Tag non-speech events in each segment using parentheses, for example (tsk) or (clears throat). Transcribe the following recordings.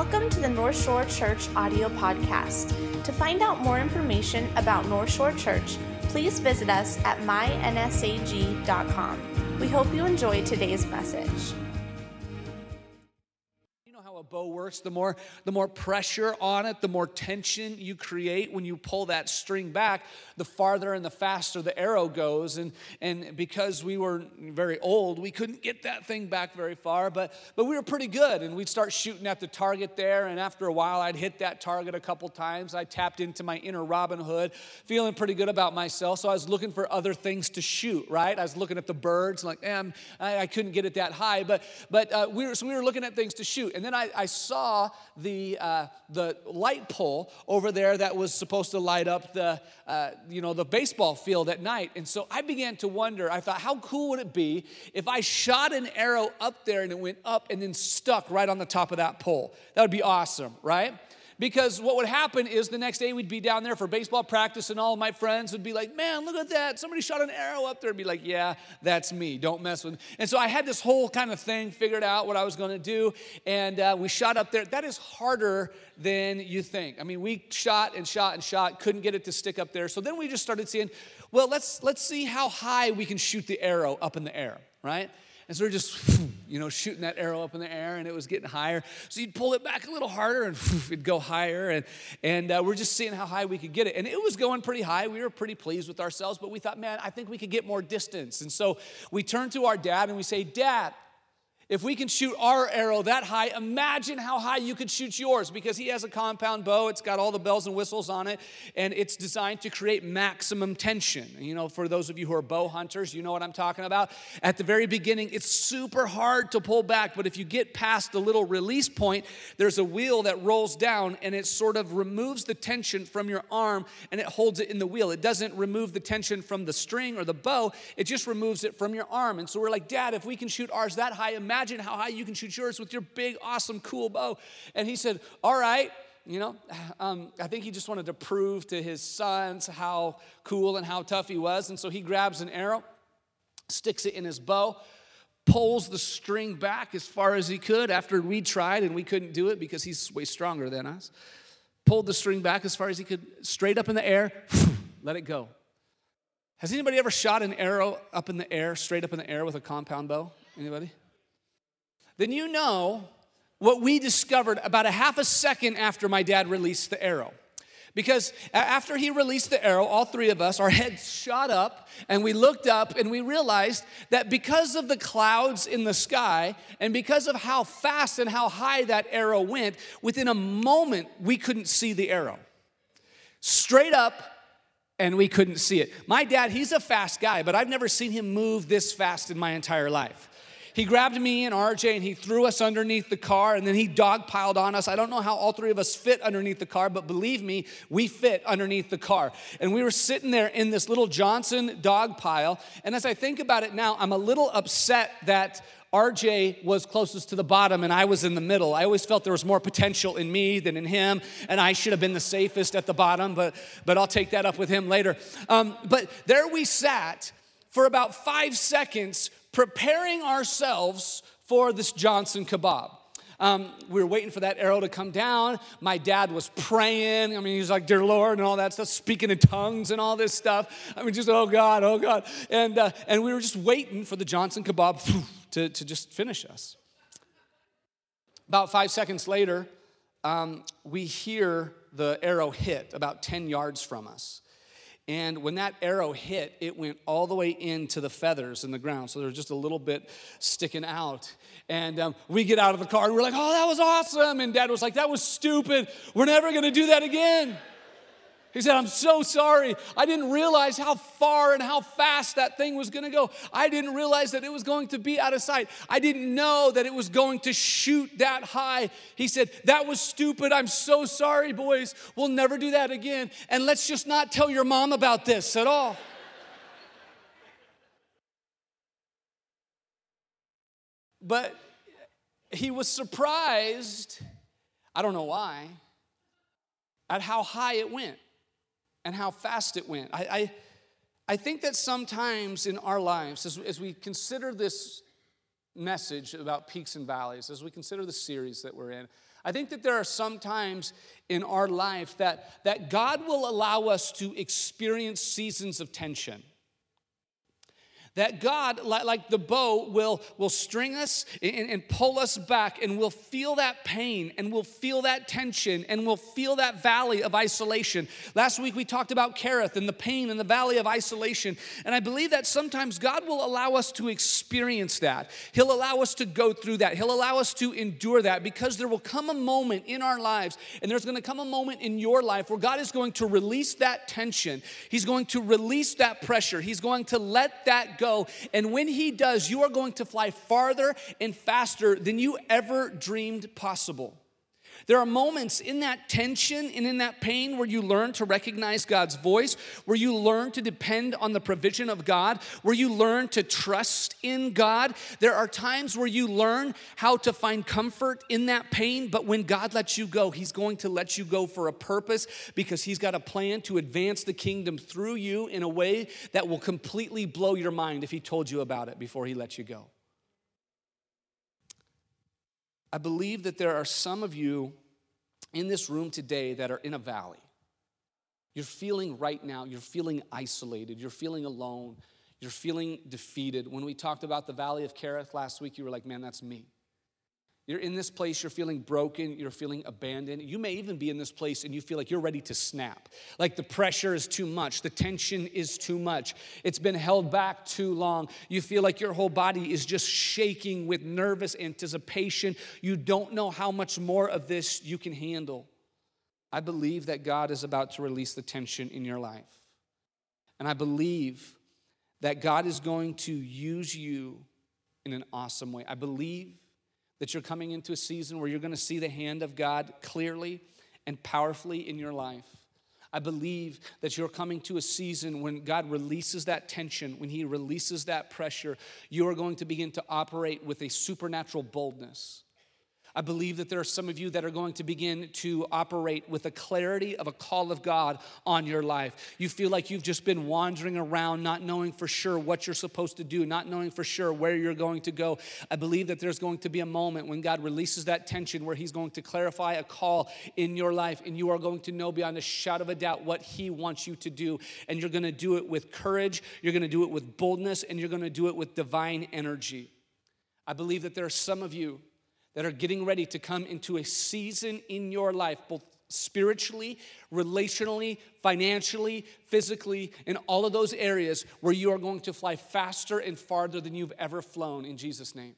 Welcome to the North Shore Church audio podcast. To find out more information about North Shore Church, please visit us at mynsag.com. We hope you enjoy today's message bow works the more the more pressure on it the more tension you create when you pull that string back the farther and the faster the arrow goes. And and because we were very old we couldn't get that thing back very far but but we were pretty good. And we'd start shooting at the target there. And after a while I'd hit that target a couple times. I tapped into my inner Robin Hood feeling pretty good about myself. So I was looking for other things to shoot right? I was looking at the birds like eh, I, I couldn't get it that high. But but uh, we were so we were looking at things to shoot. And then I I, saw the, uh, the light pole over there that was supposed to light up the, uh, you know, the baseball field at night. And so I began to wonder, I thought, how cool would it be if I shot an arrow up there and it went up and then stuck right on the top of that pole? That would be awesome, right? Because what would happen is the next day we'd be down there for baseball practice, and all my friends would be like, Man, look at that. Somebody shot an arrow up there. And be like, Yeah, that's me. Don't mess with me. And so I had this whole kind of thing figured out what I was going to do, and uh, we shot up there. That is harder than you think. I mean, we shot and shot and shot, couldn't get it to stick up there. So then we just started seeing, well, let's let's see how high we can shoot the arrow up in the air, right? And so we're just, you know, shooting that arrow up in the air and it was getting higher. So you'd pull it back a little harder and it'd go higher. And, and uh, we're just seeing how high we could get it. And it was going pretty high. We were pretty pleased with ourselves, but we thought, man, I think we could get more distance. And so we turned to our dad and we say, Dad, if we can shoot our arrow that high, imagine how high you could shoot yours because he has a compound bow. It's got all the bells and whistles on it, and it's designed to create maximum tension. You know, for those of you who are bow hunters, you know what I'm talking about. At the very beginning, it's super hard to pull back, but if you get past the little release point, there's a wheel that rolls down and it sort of removes the tension from your arm and it holds it in the wheel. It doesn't remove the tension from the string or the bow, it just removes it from your arm. And so we're like, Dad, if we can shoot ours that high, imagine imagine how high you can shoot yours with your big, awesome, cool bow. And he said, All right. You know, (sighs) um, I think he just wanted to prove to his sons how cool and how tough he was. And so he grabs an arrow, sticks it in his bow, pulls the string back as far as he could after we tried and we couldn't do it because he's way stronger than us. Pulled the string back as far as he could, straight up in the air, (sighs) let it go. Has anybody ever shot an arrow up in the air, straight up in the air with a compound bow? Anybody? Then you know what we discovered about a half a second after my dad released the arrow. Because after he released the arrow, all three of us, our heads shot up and we looked up and we realized that because of the clouds in the sky and because of how fast and how high that arrow went, within a moment we couldn't see the arrow. Straight up, and we couldn't see it. My dad, he's a fast guy, but I've never seen him move this fast in my entire life. He grabbed me and RJ and he threw us underneath the car and then he dogpiled on us. I don't know how all three of us fit underneath the car, but believe me, we fit underneath the car. And we were sitting there in this little Johnson dog pile. And as I think about it now, I'm a little upset that RJ was closest to the bottom and I was in the middle. I always felt there was more potential in me than in him, and I should have been the safest at the bottom, but, but I'll take that up with him later. Um, but there we sat for about five seconds preparing ourselves for this Johnson kebab. Um, we were waiting for that arrow to come down. My dad was praying. I mean, he was like, Dear Lord, and all that stuff, speaking in tongues and all this stuff. I mean, just, oh God, oh God. And, uh, and we were just waiting for the Johnson kebab to, to just finish us. About five seconds later, um, we hear the arrow hit about 10 yards from us. And when that arrow hit, it went all the way into the feathers in the ground. So they're just a little bit sticking out. And um, we get out of the car and we're like, oh, that was awesome. And dad was like, that was stupid. We're never going to do that again. He said, I'm so sorry. I didn't realize how far and how fast that thing was going to go. I didn't realize that it was going to be out of sight. I didn't know that it was going to shoot that high. He said, That was stupid. I'm so sorry, boys. We'll never do that again. And let's just not tell your mom about this at all. but he was surprised, I don't know why, at how high it went and how fast it went. I, I, I think that sometimes in our lives, as, as we consider this message about peaks and valleys, as we consider the series that we're in, I think that there are some times in our life that, that God will allow us to experience seasons of tension. That God, like the bow, will, will string us and, and pull us back, and we'll feel that pain, and we'll feel that tension, and we'll feel that valley of isolation. Last week we talked about Kerith and the pain in the valley of isolation. And I believe that sometimes God will allow us to experience that. He'll allow us to go through that. He'll allow us to endure that because there will come a moment in our lives, and there's gonna come a moment in your life where God is going to release that tension. He's going to release that pressure. He's going to let that go. And when He does, you are going to fly farther and faster than you ever dreamed possible. There are moments in that tension and in that pain where you learn to recognize God's voice, where you learn to depend on the provision of God, where you learn to trust in God. There are times where you learn how to find comfort in that pain, but when God lets you go, He's going to let you go for a purpose because He's got a plan to advance the kingdom through you in a way that will completely blow your mind if He told you about it before He lets you go. I believe that there are some of you in this room today that are in a valley. You're feeling right now, you're feeling isolated, you're feeling alone, you're feeling defeated. When we talked about the valley of Kerith last week, you were like, man, that's me. You're in this place, you're feeling broken, you're feeling abandoned. You may even be in this place and you feel like you're ready to snap. Like the pressure is too much, the tension is too much, it's been held back too long. You feel like your whole body is just shaking with nervous anticipation. You don't know how much more of this you can handle. I believe that God is about to release the tension in your life. And I believe that God is going to use you in an awesome way. I believe that you're coming into a season where you're going to see the hand of God clearly and powerfully in your life. I believe that you're coming to a season when God releases that tension, when He releases that pressure, you are going to begin to operate with a supernatural boldness. I believe that there are some of you that are going to begin to operate with a clarity of a call of God on your life. You feel like you've just been wandering around, not knowing for sure what you're supposed to do, not knowing for sure where you're going to go. I believe that there's going to be a moment when God releases that tension where He's going to clarify a call in your life, and you are going to know beyond a shadow of a doubt what He wants you to do. And you're going to do it with courage, you're going to do it with boldness, and you're going to do it with divine energy. I believe that there are some of you that are getting ready to come into a season in your life, both spiritually, relationally, financially, physically, in all of those areas where you are going to fly faster and farther than you've ever flown in Jesus' name.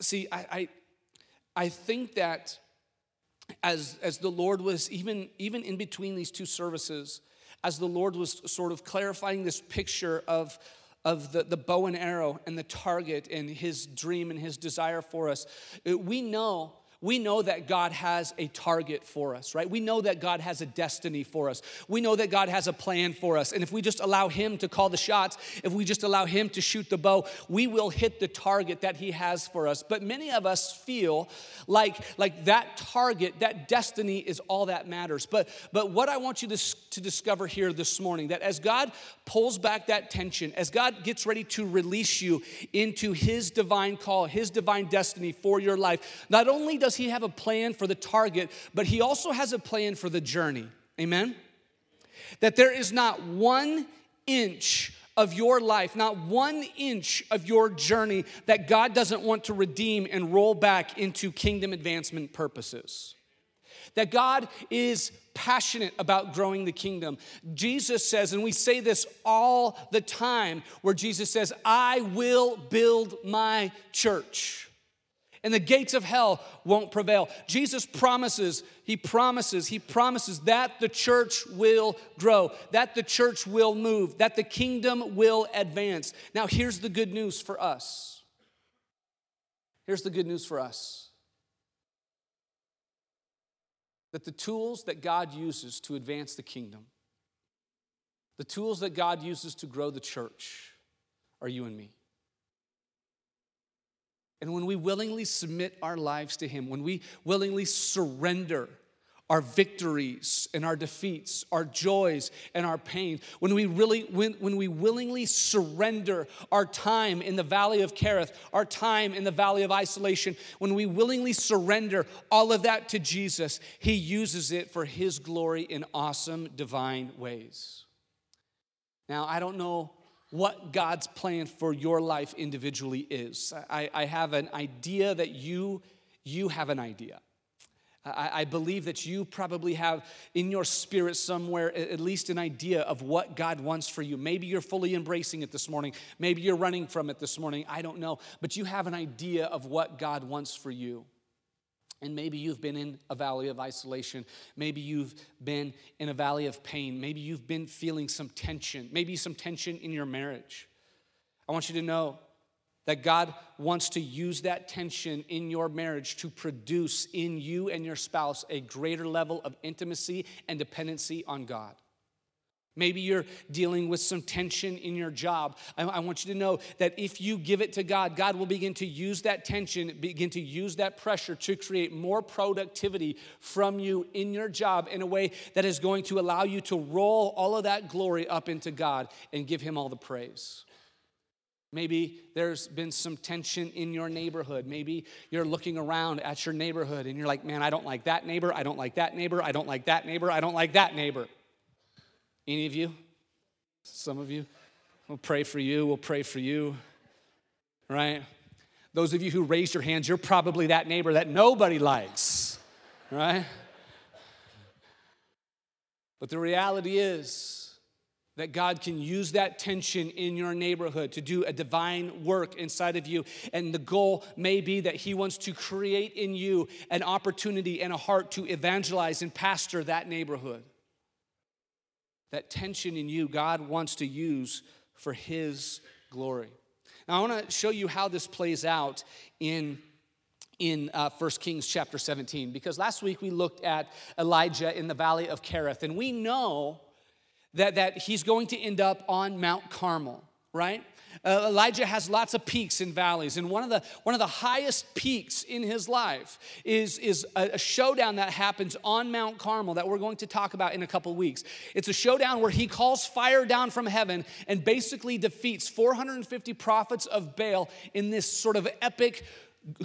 See, I, I, I think that as, as the Lord was, even, even in between these two services, as the Lord was sort of clarifying this picture of, of the, the bow and arrow and the target and his dream and his desire for us, we know we know that God has a target for us, right? We know that God has a destiny for us. We know that God has a plan for us. And if we just allow Him to call the shots, if we just allow Him to shoot the bow, we will hit the target that He has for us. But many of us feel like, like that target, that destiny is all that matters. But, but what I want you to, to discover here this morning, that as God pulls back that tension, as God gets ready to release you into His divine call, His divine destiny for your life, not only does does He have a plan for the target, but He also has a plan for the journey. Amen? That there is not one inch of your life, not one inch of your journey that God doesn't want to redeem and roll back into kingdom advancement purposes. That God is passionate about growing the kingdom. Jesus says, and we say this all the time, where Jesus says, I will build my church and the gates of hell won't prevail. Jesus promises, he promises, he promises that the church will grow, that the church will move, that the kingdom will advance. Now, here's the good news for us. Here's the good news for us that the tools that God uses to advance the kingdom, the tools that God uses to grow the church, are you and me. And when we willingly submit our lives to Him, when we willingly surrender our victories and our defeats, our joys and our pain, when we really when, when we willingly surrender our time in the valley of Kerith, our time in the valley of isolation, when we willingly surrender all of that to Jesus, he uses it for his glory in awesome divine ways. Now, I don't know what God's plan for your life individually is. I, I have an idea that you, you have an idea. I, I, believe that you probably have in your spirit somewhere at least an idea of what God wants for you. Maybe you're fully embracing it this morning. Maybe you're running from it this morning. I don't know. But you have an idea of what God wants for you. And maybe you've been in a valley of isolation. Maybe you've been in a valley of pain. Maybe you've been feeling some tension, maybe some tension in your marriage. I want you to know that God wants to use that tension in your marriage to produce in you and your spouse a greater level of intimacy and dependency on God. Maybe you're dealing with some tension in your job. I, I, want you to know that if you give it to God, God will begin to use that tension, begin to use that pressure to create more productivity from you in your job in a way that is going to allow you to roll all of that glory up into God and give Him all the praise. Maybe there's been some tension in your neighborhood. Maybe you're looking around at your neighborhood and you're like, man, I don't like that neighbor. I don't like that neighbor. I don't like that neighbor. I don't like that neighbor. Any of you? Some of you? We'll pray for you. We'll pray for you. Right? Those of you who raised your hands, you're probably that neighbor that nobody likes. Right? But the reality is that God can use that tension in your neighborhood to do a divine work inside of you. And the goal may be that He wants to create in you an opportunity and a heart to evangelize and pastor that neighborhood that tension in you, God wants to use for His glory. Now, I want to show you how this plays out in in uh, 1 Kings chapter 17 because last week we looked at Elijah in the valley of Kerith and we know that, that he's going to end up on Mount Carmel, right? Uh, Elijah has lots of peaks and valleys, and one of the one of the highest peaks in his life is is a, a showdown that happens on Mount Carmel that we're going to talk about in a couple weeks. It's a showdown where he calls fire down from heaven and basically defeats 450 prophets of Baal in this sort of epic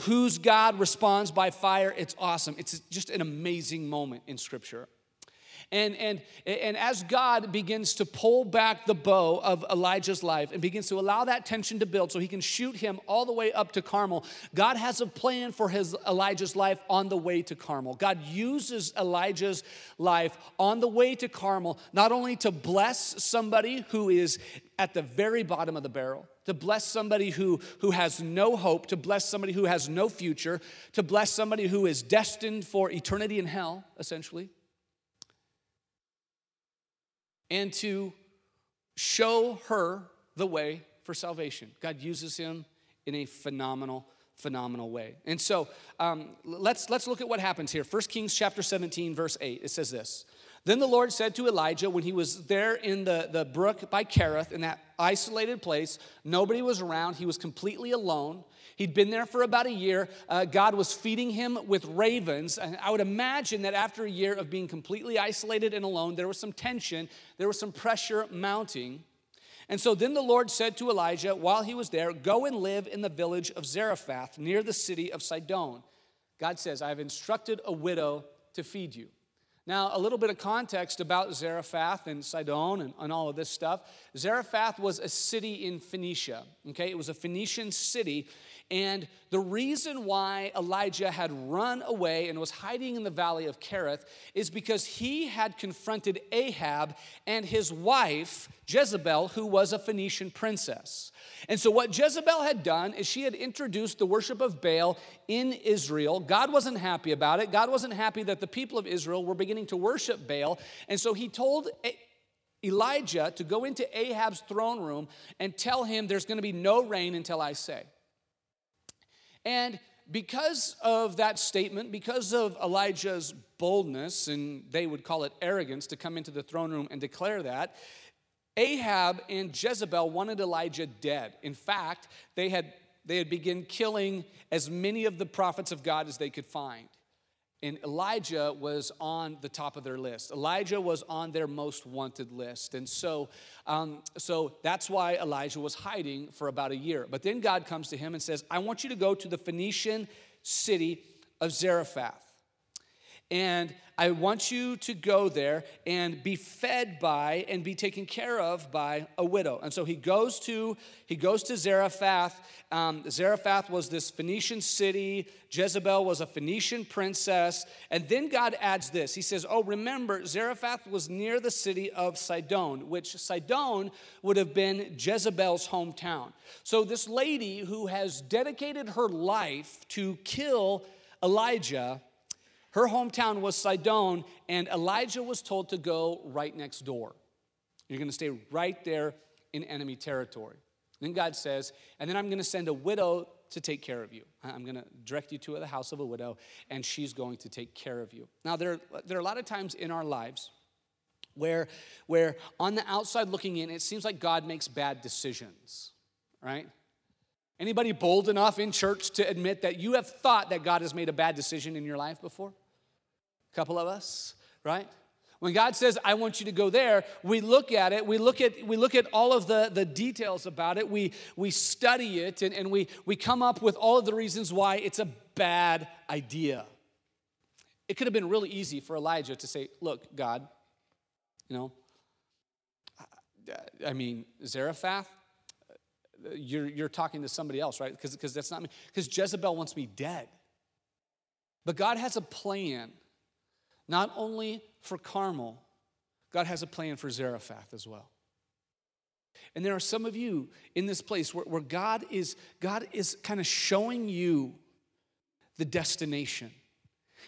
whose God responds by fire. It's awesome. It's just an amazing moment in Scripture. And, and, and as God begins to pull back the bow of Elijah's life and begins to allow that tension to build so he can shoot him all the way up to Carmel, God has a plan for his Elijah's life on the way to Carmel. God uses Elijah's life on the way to Carmel not only to bless somebody who is at the very bottom of the barrel, to bless somebody who, who has no hope, to bless somebody who has no future, to bless somebody who is destined for eternity in hell, essentially and to show her the way for salvation. God uses him in a phenomenal, phenomenal way. And so um, let's, let's look at what happens here. 1 Kings chapter 17, verse 8. It says this. Then the Lord said to Elijah when he was there in the, the brook by Kerith, in that isolated place, nobody was around, he was completely alone. He'd been there for about a year. Uh, God was feeding him with ravens. And I would imagine that after a year of being completely isolated and alone, there was some tension, there was some pressure mounting. And so then the Lord said to Elijah while he was there, Go and live in the village of Zarephath near the city of Sidon. God says, I have instructed a widow to feed you. Now, a little bit of context about Zarephath and Sidon and, and, all of this stuff. Zarephath was a city in Phoenicia, okay? It was a Phoenician city, and the reason why Elijah had run away and was hiding in the valley of Kerith is because he had confronted Ahab and his wife, Jezebel, who was a Phoenician princess. And so, what Jezebel had done is she had introduced the worship of Baal in Israel. God wasn't happy about it. God wasn't happy that the people of Israel were beginning to worship Baal. And so, he told Elijah to go into Ahab's throne room and tell him there's going to be no rain until I say. And because of that statement, because of Elijah's boldness, and they would call it arrogance to come into the throne room and declare that, Ahab and Jezebel wanted Elijah dead. In fact, they had, they had begun killing as many of the prophets of God as they could find. And Elijah was on the top of their list. Elijah was on their most wanted list. And so, um, so that's why Elijah was hiding for about a year. But then God comes to him and says, I want you to go to the Phoenician city of Zarephath. And I want you to go there and be fed by and be taken care of by a widow. And so he goes to he goes to Zarephath. Um, Zarephath was this Phoenician city. Jezebel was a Phoenician princess. And then God adds this. He says, "Oh, remember, Zarephath was near the city of Sidon, which Sidon would have been Jezebel's hometown. So this lady who has dedicated her life to kill Elijah." Her hometown was Sidon, and Elijah was told to go right next door. You're going to stay right there in enemy territory. Then God says, and then I'm going to send a widow to take care of you. I'm going to direct you to the house of a widow, and she's going to take care of you. Now, there, there are a lot of times in our lives where, where on the outside looking in, it seems like God makes bad decisions, right? Anybody bold enough in church to admit that you have thought that God has made a bad decision in your life before? Couple of us, right? When God says, I want you to go there, we look at it, we look at, we look at all of the, the details about it, we, we study it, and, and we, we come up with all of the reasons why it's a bad idea. It could have been really easy for Elijah to say, Look, God, you know, I mean, Zarephath, you're, you're talking to somebody else, right? Because that's not me. Because Jezebel wants me dead. But God has a plan not only for Carmel, God has a plan for Zarephath as well. And there are some of you in this place where, where God is God is kind of showing you the destination.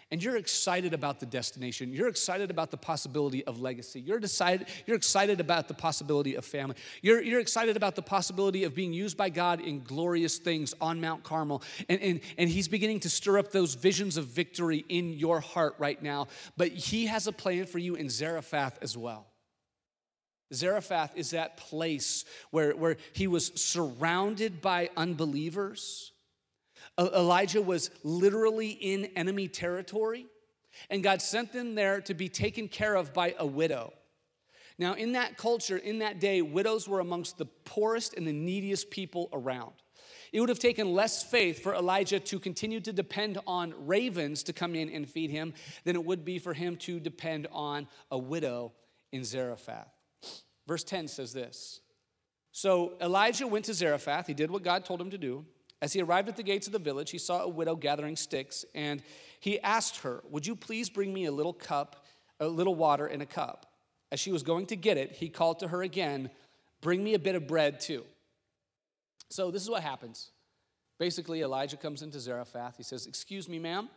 And you're excited about the destination. You're excited about the possibility of legacy. You're, decided, you're excited about the possibility of family. You're, you're excited about the possibility of being used by God in glorious things on Mount Carmel. And, and, and He's beginning to stir up those visions of victory in your heart right now. But He has a plan for you in Zarephath as well. Zarephath is that place where, where he was surrounded by unbelievers Elijah was literally in enemy territory, and God sent them there to be taken care of by a widow. Now, in that culture, in that day, widows were amongst the poorest and the neediest people around. It would have taken less faith for Elijah to continue to depend on ravens to come in and feed him than it would be for him to depend on a widow in Zarephath. Verse 10 says this So Elijah went to Zarephath. He did what God told him to do. As he arrived at the gates of the village, he saw a widow gathering sticks, and he asked her, Would you please bring me a little cup, a little water in a cup? As she was going to get it, he called to her again, Bring me a bit of bread too. So this is what happens. Basically, Elijah comes into Zarephath. He says, Excuse me, ma'am.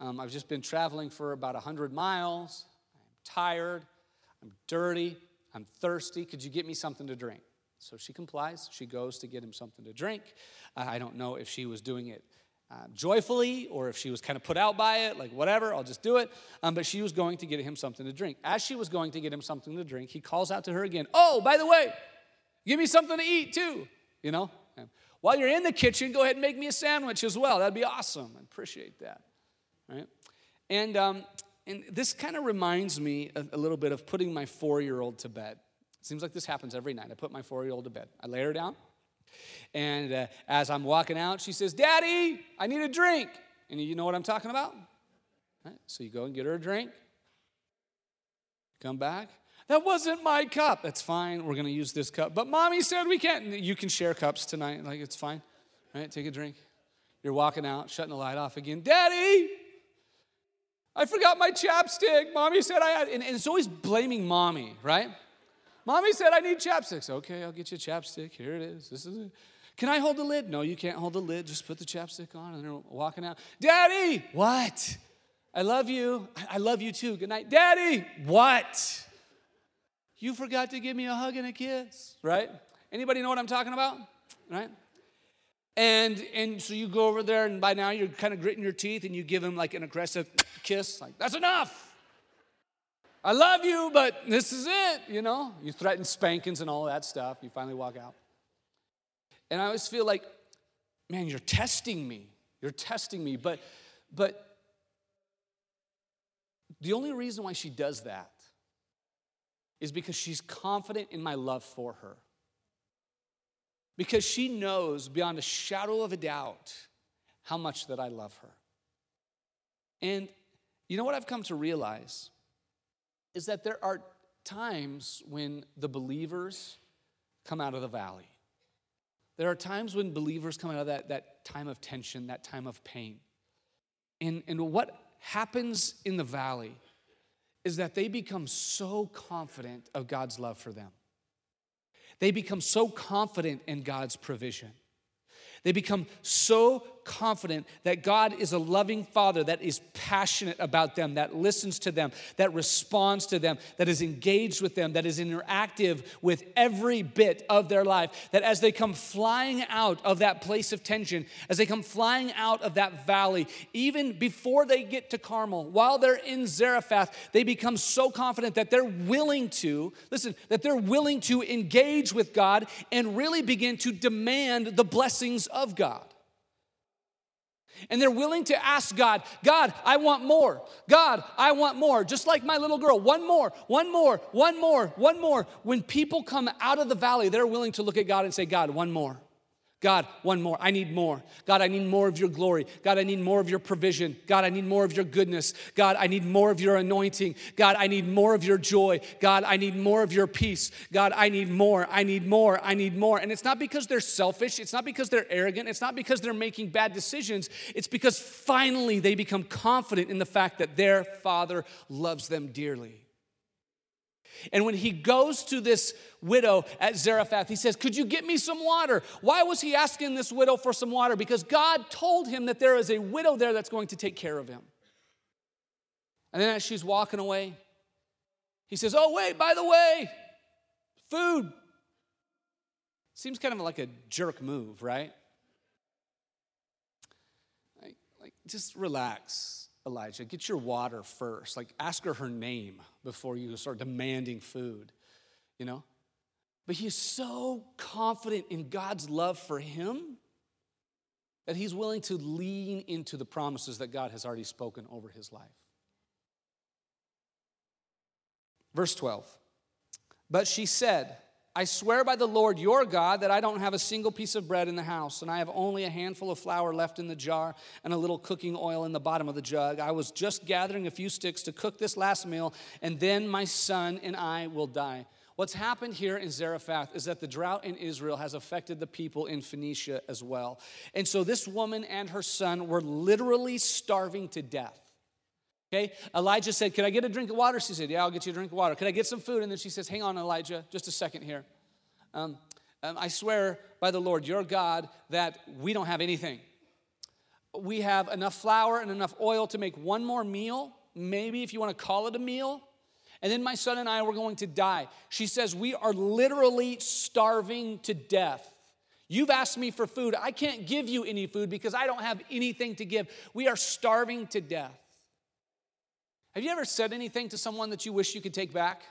Um, I've just been traveling for about 100 miles. I'm tired. I'm dirty. I'm thirsty. Could you get me something to drink? So she complies. She goes to get him something to drink. I don't know if she was doing it uh, joyfully or if she was kind of put out by it, like whatever, I'll just do it. Um, but she was going to get him something to drink. As she was going to get him something to drink, he calls out to her again, Oh, by the way, give me something to eat too. You know? And while you're in the kitchen, go ahead and make me a sandwich as well. That'd be awesome. I appreciate that. Right? And, um, and this kind of reminds me a, a little bit of putting my four year old to bed. Seems like this happens every night. I put my four year old to bed. I lay her down, and uh, as I'm walking out, she says, Daddy, I need a drink. And you know what I'm talking about? Right? So you go and get her a drink. Come back. That wasn't my cup. That's fine. We're going to use this cup. But mommy said we can't. You can share cups tonight. Like, it's fine. Right? Take a drink. You're walking out, shutting the light off again. Daddy, I forgot my chapstick. Mommy said I had. And, and it's always blaming mommy, right? Mommy said I need chapsticks. Okay, I'll get you a chapstick. Here it is. This is it. Can I hold the lid? No, you can't hold the lid. Just put the chapstick on and they're walking out. Daddy, what? I love you. I love you too. Good night. Daddy, what? You forgot to give me a hug and a kiss, right? Anybody know what I'm talking about? Right? And and so you go over there, and by now you're kind of gritting your teeth and you give him like an aggressive kiss, like, that's enough. I love you, but this is it, you know? You threaten spankings and all that stuff. You finally walk out. And I always feel like, man, you're testing me. You're testing me. But, but The only reason why she does that is because she's confident in my love for her. Because she knows beyond a shadow of a doubt how much that I love her. And you know what I've come to realize is that there are times when the believers come out of the valley. There are times when believers come out of that, that time of tension, that time of pain. And, and what happens in the valley is that they become so confident of God's love for them. They become so confident in God's provision. They become so confident that God is a loving father that is passionate about them, that listens to them, that responds to them, that is engaged with them, that is interactive with every bit of their life. That as they come flying out of that place of tension, as they come flying out of that valley, even before they get to Carmel, while they're in Zarephath, they become so confident that they're willing to, listen, that they're willing to engage with God and really begin to demand the blessings of God. And they're willing to ask God, God, I want more. God, I want more. Just like my little girl, one more, one more, one more, one more. When people come out of the valley, they're willing to look at God and say, God, one more. God, one more. I need more. God, I need more of your glory. God, I need more of your provision. God, I need more of your goodness. God, I need more of your anointing. God, I need more of your joy. God, I need more of your peace. God, I need more. I need more. I need more. And it's not because they're selfish. It's not because they're arrogant. It's not because they're making bad decisions. It's because finally they become confident in the fact that their Father loves them dearly. And when he goes to this widow at Zarephath, he says, Could you get me some water? Why was he asking this widow for some water? Because God told him that there is a widow there that's going to take care of him. And then as she's walking away, he says, Oh, wait, by the way, food. Seems kind of like a jerk move, right? Like, like just relax. Elijah, get your water first. Like, ask her her name before you start demanding food, you know? But he's so confident in God's love for him that he's willing to lean into the promises that God has already spoken over his life. Verse 12. But she said, I swear by the Lord your God that I don't have a single piece of bread in the house, and I have only a handful of flour left in the jar and a little cooking oil in the bottom of the jug. I was just gathering a few sticks to cook this last meal, and then my son and I will die. What's happened here in Zarephath is that the drought in Israel has affected the people in Phoenicia as well. And so this woman and her son were literally starving to death. Okay, Elijah said, Can I get a drink of water? She said, Yeah, I'll get you a drink of water. Can I get some food? And then she says, Hang on, Elijah, just a second here. Um, um, I swear by the Lord your God that we don't have anything. We have enough flour and enough oil to make one more meal, maybe if you want to call it a meal. And then my son and I were going to die. She says, We are literally starving to death. You've asked me for food. I can't give you any food because I don't have anything to give. We are starving to death. Have you ever said anything to someone that you wish you could take back?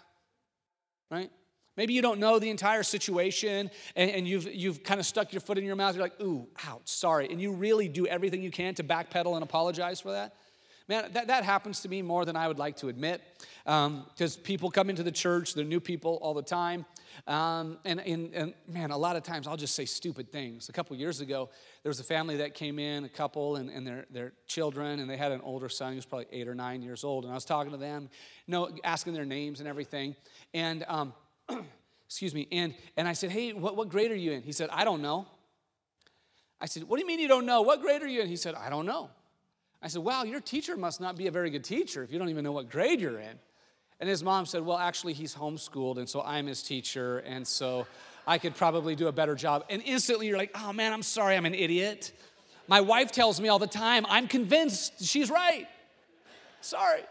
Right? Maybe you don't know the entire situation and, and, you've, you've kind of stuck your foot in your mouth. You're like, ooh, ouch, sorry. And you really do everything you can to backpedal and apologize for that. Man, that, that happens to me more than I would like to admit because um, people come into the church, they're new people all the time. Um, and, and, and, man, a lot of times I'll just say stupid things. A couple years ago, there was a family that came in, a couple and, and their, their children, and they had an older son. who was probably eight or nine years old. And I was talking to them, you know, asking their names and everything. And, um, (clears throat) excuse me, and, and I said, hey, what, what grade are you in? He said, I don't know. I said, what do you mean you don't know? What grade are you in? He said, I don't know. I said, wow, your teacher must not be a very good teacher if you don't even know what grade you're in. And his mom said, Well, actually, he's homeschooled, and so I'm his teacher, and so I could probably do a better job. And instantly you're like, Oh man, I'm sorry, I'm an idiot. My wife tells me all the time, I'm convinced she's right. Sorry.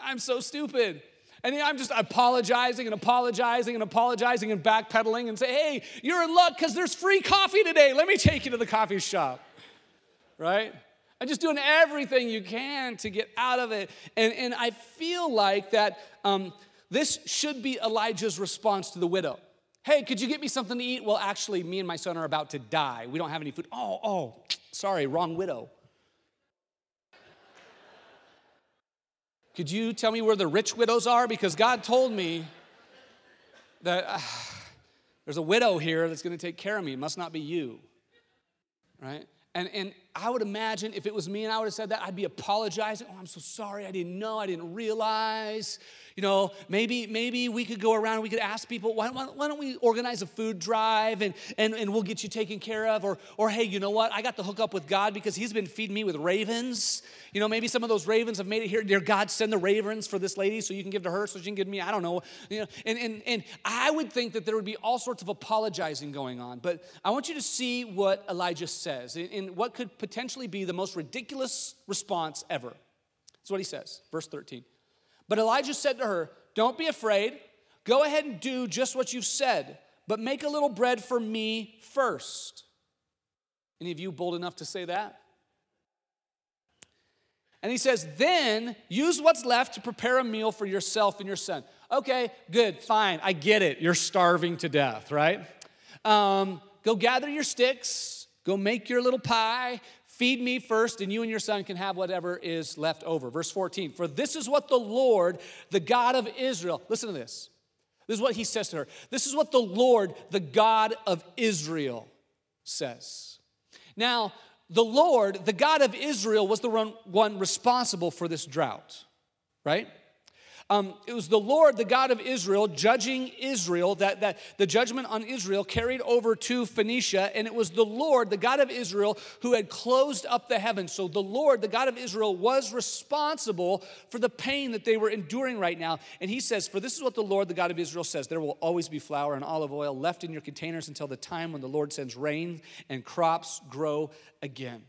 I'm so stupid. And I'm just apologizing and apologizing and apologizing and backpedaling and say, hey, you're in luck because there's free coffee today. Let me take you to the coffee shop. Right? and just doing everything you can to get out of it. And, and I feel like that um, this should be Elijah's response to the widow. Hey, could you get me something to eat? Well, actually, me and my son are about to die. We don't have any food. Oh, oh, (tsk) sorry, wrong widow. Could you tell me where the rich widows are? Because God told me that uh, (sighs) there's a widow here that's going to take care of me. It must not be you, right? And, and I would imagine if it was me and I would have said that, I'd be apologizing. Oh, I'm so sorry. I didn't know. I didn't realize. You know, maybe maybe we could go around we could ask people, why, why, why, don't we organize a food drive and, and, and we'll get you taken care of? Or, or, hey, you know what? I got to hook up with God because He's been feeding me with ravens. You know, maybe some of those ravens have made it here. Dear God, send the ravens for this lady so you can give to her so she can give me. I don't know. You know, and, and, and I would think that there would be all sorts of apologizing going on. But I want you to see what Elijah says in what could potentially be the most ridiculous response ever. That's what he says, verse 13. But Elijah said to her, Don't be afraid. Go ahead and do just what you've said, but make a little bread for me first. Any of you bold enough to say that? And he says, Then use what's left to prepare a meal for yourself and your son. Okay, good, fine, I get it. You're starving to death, right? Um, go gather your sticks, go make your little pie, Feed me first, and you and your son can have whatever is left over. Verse 14 For this is what the Lord, the God of Israel, listen to this. This is what he says to her. This is what the Lord, the God of Israel, says. Now, the Lord, the God of Israel, was the one responsible for this drought, right? Um, it was the Lord, the God of Israel, judging Israel, that, that the judgment on Israel carried over to Phoenicia, and it was the Lord, the God of Israel, who had closed up the heavens. So the Lord, the God of Israel, was responsible for the pain that they were enduring right now. And he says, For this is what the Lord, the God of Israel, says there will always be flour and olive oil left in your containers until the time when the Lord sends rain and crops grow again.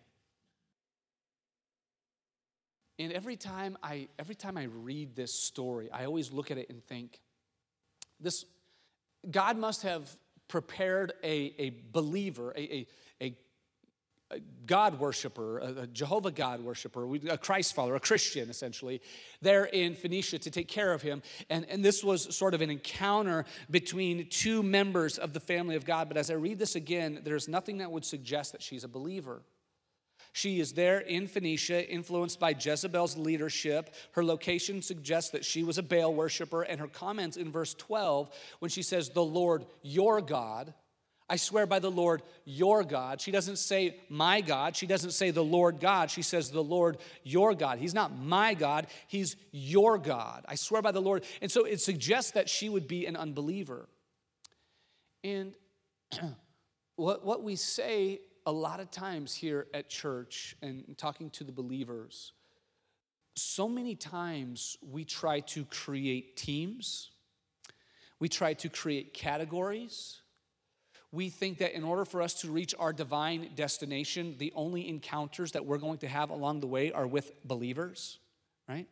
And every time I every time I read this story, I always look at it and think, this God must have prepared a, a believer, a, a, a God worshiper, a, Jehovah God worshiper, a Christ follower, a Christian essentially, there in Phoenicia to take care of him. And, and this was sort of an encounter between two members of the family of God. But as I read this again, there's nothing that would suggest that she's a believer. She is there in Phoenicia, influenced by Jezebel's leadership. Her location suggests that she was a Baal worshiper, and her comments in verse 12, when she says, The Lord your God, I swear by the Lord your God. She doesn't say my God. She doesn't say the Lord God. She says the Lord your God. He's not my God, He's your God. I swear by the Lord. And so it suggests that she would be an unbeliever. And (clears throat) what, what we say a lot of times here at church and talking to the believers, so many times we try to create teams, we try to create categories. We think that in order for us to reach our divine destination, the only encounters that we're going to have along the way are with believers, right?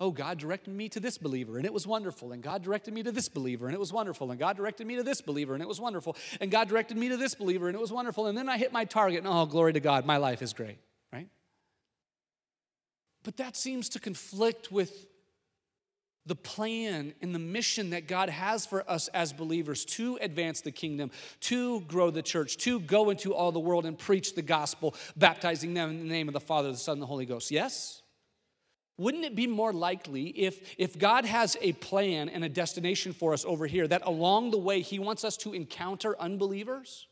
Oh, God directed me to this believer and it was wonderful. And God directed me to this believer and it was wonderful. And God directed me to this believer and it was wonderful. And God directed me to this believer and it was wonderful. And then I hit my target and oh, glory to God, my life is great, right? But that seems to conflict with the plan and the mission that God has for us as believers to advance the kingdom, to grow the church, to go into all the world and preach the gospel, baptizing them in the name of the Father, the Son, and the Holy Ghost. Yes? Wouldn't it be more likely if, if God has a plan and a destination for us over here that along the way He wants us to encounter unbelievers?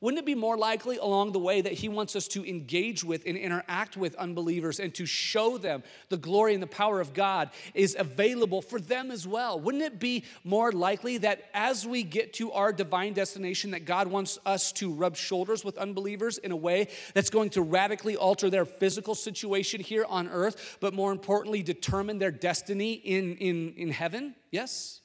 Wouldn't it be more likely along the way that He wants us to engage with and interact with unbelievers and to show them the glory and the power of God is available for them as well? Wouldn't it be more likely that as we get to our divine destination, that God wants us to rub shoulders with unbelievers in a way that's going to radically alter their physical situation here on earth, but more importantly, determine their destiny in, in, in heaven? Yes?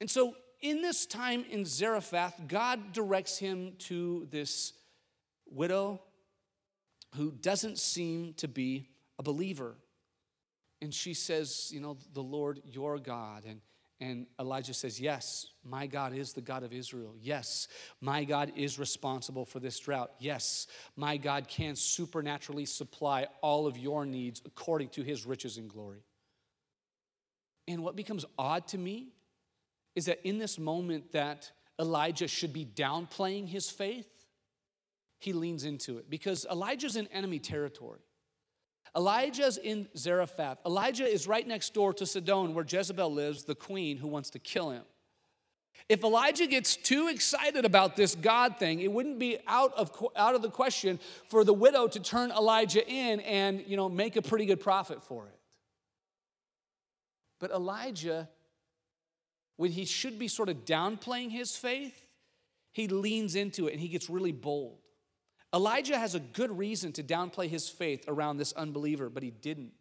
And so in this time in Zarephath, God directs him to this widow who doesn't seem to be a believer. And she says, You know, the Lord your God. And, and Elijah says, Yes, my God is the God of Israel. Yes, my God is responsible for this drought. Yes, my God can supernaturally supply all of your needs according to his riches and glory. And what becomes odd to me is that in this moment that Elijah should be downplaying his faith, he leans into it because Elijah's in enemy territory. Elijah's in Zarephath. Elijah is right next door to Sidon, where Jezebel lives, the queen who wants to kill him. If Elijah gets too excited about this God thing, it wouldn't be out of, out of the question for the widow to turn Elijah in and you know, make a pretty good profit for it. But Elijah, when he should be sort of downplaying his faith, he leans into it and he gets really bold. Elijah has a good reason to downplay his faith around this unbeliever, but he didn't.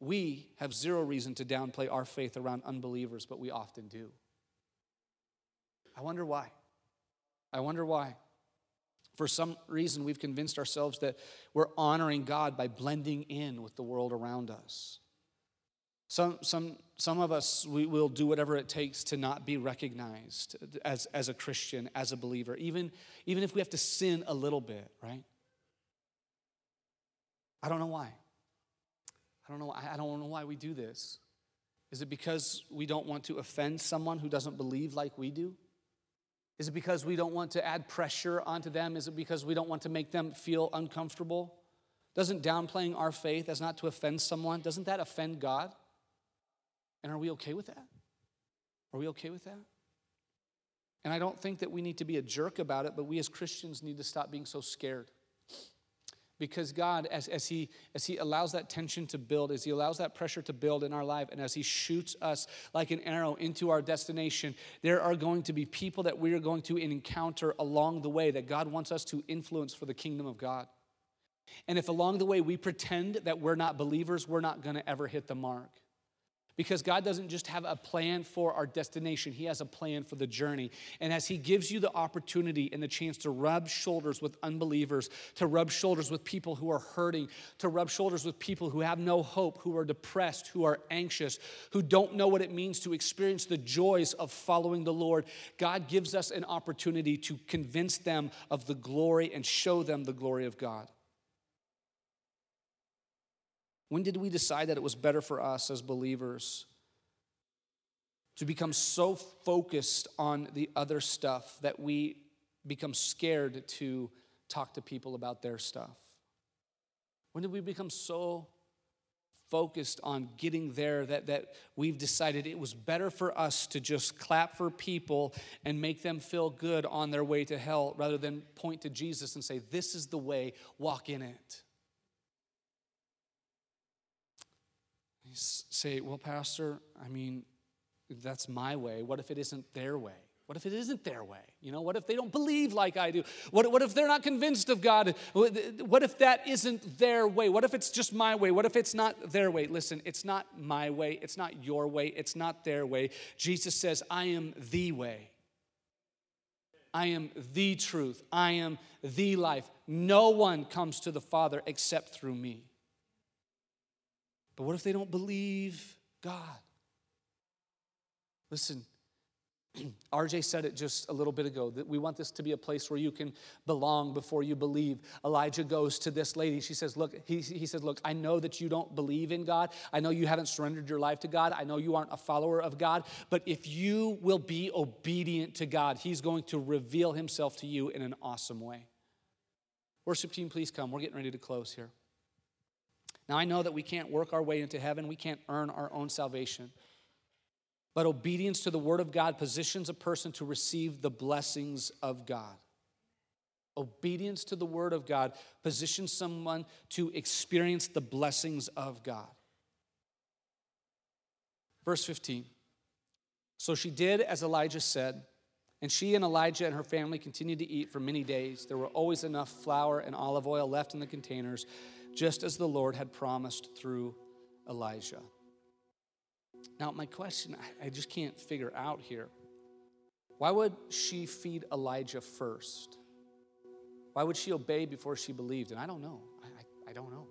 We have zero reason to downplay our faith around unbelievers, but we often do. I wonder why. I wonder why. For some reason, we've convinced ourselves that we're honoring God by blending in with the world around us. Some, some, some of us, we will do whatever it takes to not be recognized as, as a Christian, as a believer, even, even if we have to sin a little bit, right? I don't know why. I don't know, I don't know why we do this. Is it because we don't want to offend someone who doesn't believe like we do? Is it because we don't want to add pressure onto them? Is it because we don't want to make them feel uncomfortable? Doesn't downplaying our faith as not to offend someone, doesn't that offend God? And are we okay with that? Are we okay with that? And I don't think that we need to be a jerk about it, but we as Christians need to stop being so scared. Because God, as, as, he, as He allows that tension to build, as He allows that pressure to build in our life, and as He shoots us like an arrow into our destination, there are going to be people that we are going to encounter along the way that God wants us to influence for the kingdom of God. And if along the way we pretend that we're not believers, we're not going to ever hit the mark. Because God doesn't just have a plan for our destination, He has a plan for the journey. And as He gives you the opportunity and the chance to rub shoulders with unbelievers, to rub shoulders with people who are hurting, to rub shoulders with people who have no hope, who are depressed, who are anxious, who don't know what it means to experience the joys of following the Lord, God gives us an opportunity to convince them of the glory and show them the glory of God. When did we decide that it was better for us as believers to become so focused on the other stuff that we become scared to talk to people about their stuff? When did we become so focused on getting there that, that we've decided it was better for us to just clap for people and make them feel good on their way to hell rather than point to Jesus and say, This is the way, walk in it? Say, well, Pastor, I mean, that's my way. What if it isn't their way? What if it isn't their way? You know, what if they don't believe like I do? What, what if they're not convinced of God? What if that isn't their way? What if it's just my way? What if it's not their way? Listen, it's not my way. It's not your way. It's not their way. Jesus says, I am the way. I am the truth. I am the life. No one comes to the Father except through me. But what if they don't believe God? Listen, (clears throat) RJ said it just a little bit ago that we want this to be a place where you can belong before you believe. Elijah goes to this lady. She says, Look, he, he says, Look, I know that you don't believe in God. I know you haven't surrendered your life to God. I know you aren't a follower of God. But if you will be obedient to God, He's going to reveal Himself to you in an awesome way. Worship team, please come. We're getting ready to close here. Now, I know that we can't work our way into heaven, we can't earn our own salvation. But obedience to the Word of God positions a person to receive the blessings of God. Obedience to the Word of God positions someone to experience the blessings of God. Verse 15. So she did as Elijah said, and she and Elijah and her family continued to eat for many days. There were always enough flour and olive oil left in the containers just as the Lord had promised through Elijah. Now, my question I just can't figure out here why would she feed Elijah first? Why would she obey before she believed? And I don't know. I, I, I don't know.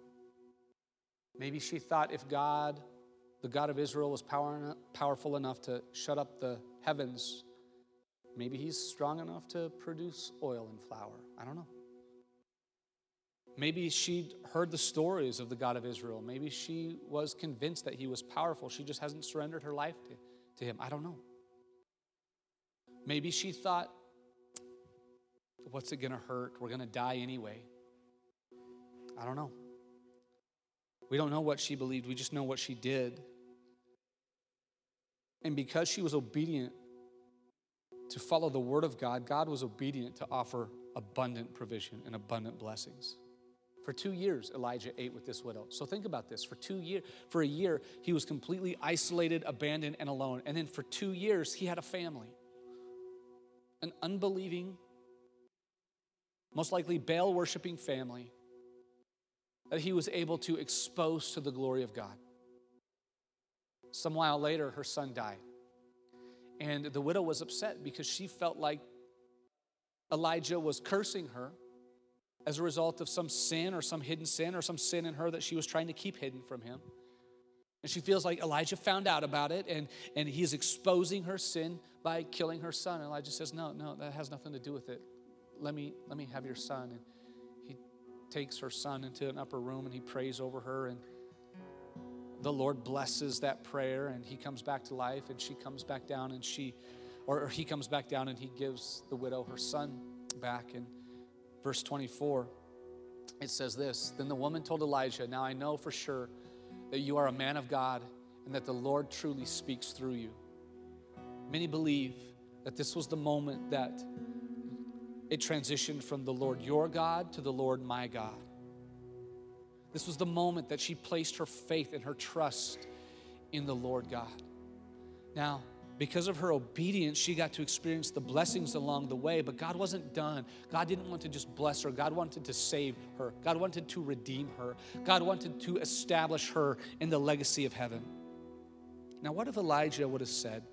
Maybe she thought if God, the God of Israel, was power, powerful enough to shut up the heavens, maybe he's strong enough to produce oil and flour. I don't know. Maybe she'd heard the stories of the God of Israel. Maybe she was convinced that he was powerful. She just hasn't surrendered her life to, to him. I don't know. Maybe she thought, what's it going to hurt? We're going to die anyway. I don't know. We don't know what she believed, we just know what she did. And because she was obedient to follow the word of God, God was obedient to offer abundant provision and abundant blessings. For two years, Elijah ate with this widow. So think about this. For two years, for a year, he was completely isolated, abandoned, and alone. And then for two years, he had a family. An unbelieving, most likely Baal worshiping family that he was able to expose to the glory of God. Some while later, her son died. And the widow was upset because she felt like Elijah was cursing her as a result of some sin or some hidden sin or some sin in her that she was trying to keep hidden from him. And she feels like Elijah found out about it and, and he's exposing her sin by killing her son. And Elijah says, No, no, that has nothing to do with it. Let me, let me have your son. And he takes her son into an upper room and he prays over her. And the Lord blesses that prayer and he comes back to life and she comes back down and she, or he comes back down and he gives the widow her son back. And verse 24, it says this Then the woman told Elijah, Now I know for sure that you are a man of God and that the Lord truly speaks through you. Many believe that this was the moment that it transitioned from the Lord your God to the Lord my God. This was the moment that she placed her faith and her trust in the Lord God. Now, because of her obedience, she got to experience the blessings along the way, but God wasn't done. God didn't want to just bless her, God wanted to save her, God wanted to redeem her, God wanted to establish her in the legacy of heaven. Now, what if Elijah would have said,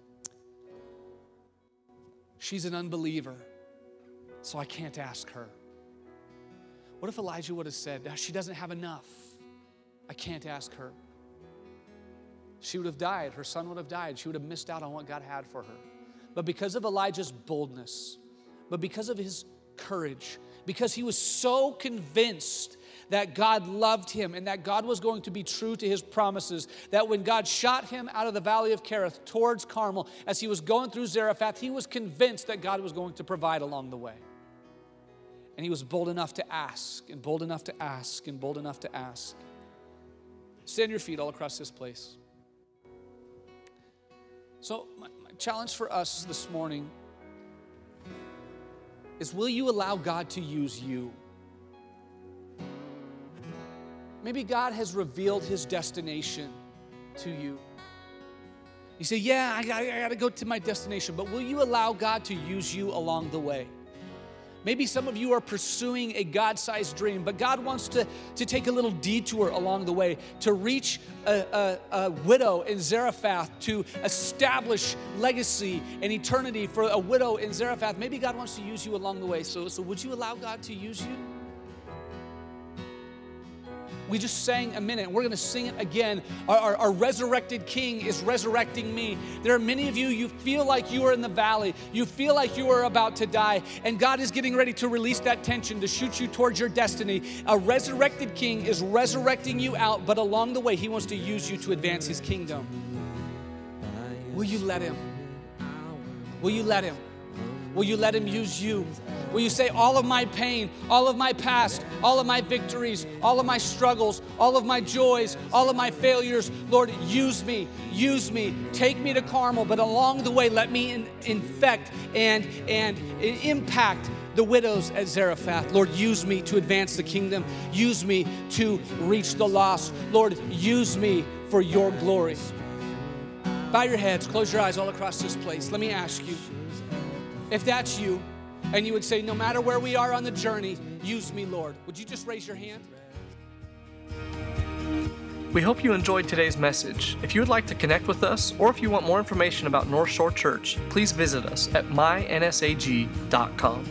She's an unbeliever, so I can't ask her? What if Elijah would have said, She doesn't have enough? I can't ask her. She would have died. Her son would have died. She would have missed out on what God had for her. But because of Elijah's boldness, but because of his courage, because he was so convinced that God loved him and that God was going to be true to his promises. That when God shot him out of the valley of Kerith towards Carmel, as he was going through Zarephath, he was convinced that God was going to provide along the way. And he was bold enough to ask, and bold enough to ask, and bold enough to ask. Stand your feet all across this place. So, my, my challenge for us this morning is will you allow God to use you? Maybe God has revealed his destination to you. You say, Yeah, I I got to go to my destination, but will you allow God to use you along the way? Maybe some of you are pursuing a God sized dream, but God wants to, to take a little detour along the way to reach a, a, a, widow in Zarephath, to establish legacy and eternity for a widow in Zarephath. Maybe God wants to use you along the way. So, so would you allow God to use you? We just sang a minute. We're going to sing it again. Our, our, our, resurrected King is resurrecting me. There are many of you, you feel like you are in the valley. You feel like you are about to die. And God is getting ready to release that tension to shoot you towards your destiny. A resurrected King is resurrecting you out, but along the way, He wants to use you to advance His kingdom. Will you let Him? Will you let Him? Will you let Him use you? Will you say, All of my pain, all of my past, all of my victories, all of my struggles, all of my joys, all of my failures, Lord, use me, use me, take me to Carmel, but along the way, let me in, infect and, and impact the widows at Zarephath. Lord, use me to advance the kingdom. Use me to reach the lost. Lord, use me for your glory. Bow your heads, close your eyes all across this place. Let me ask you if that's you, and you would say, No matter where we are on the journey, use me, Lord, would you just raise your hand? We hope you enjoyed today's message. If you would like to connect with us, or if you want more information about North Shore Church, please visit us at mynsag.com.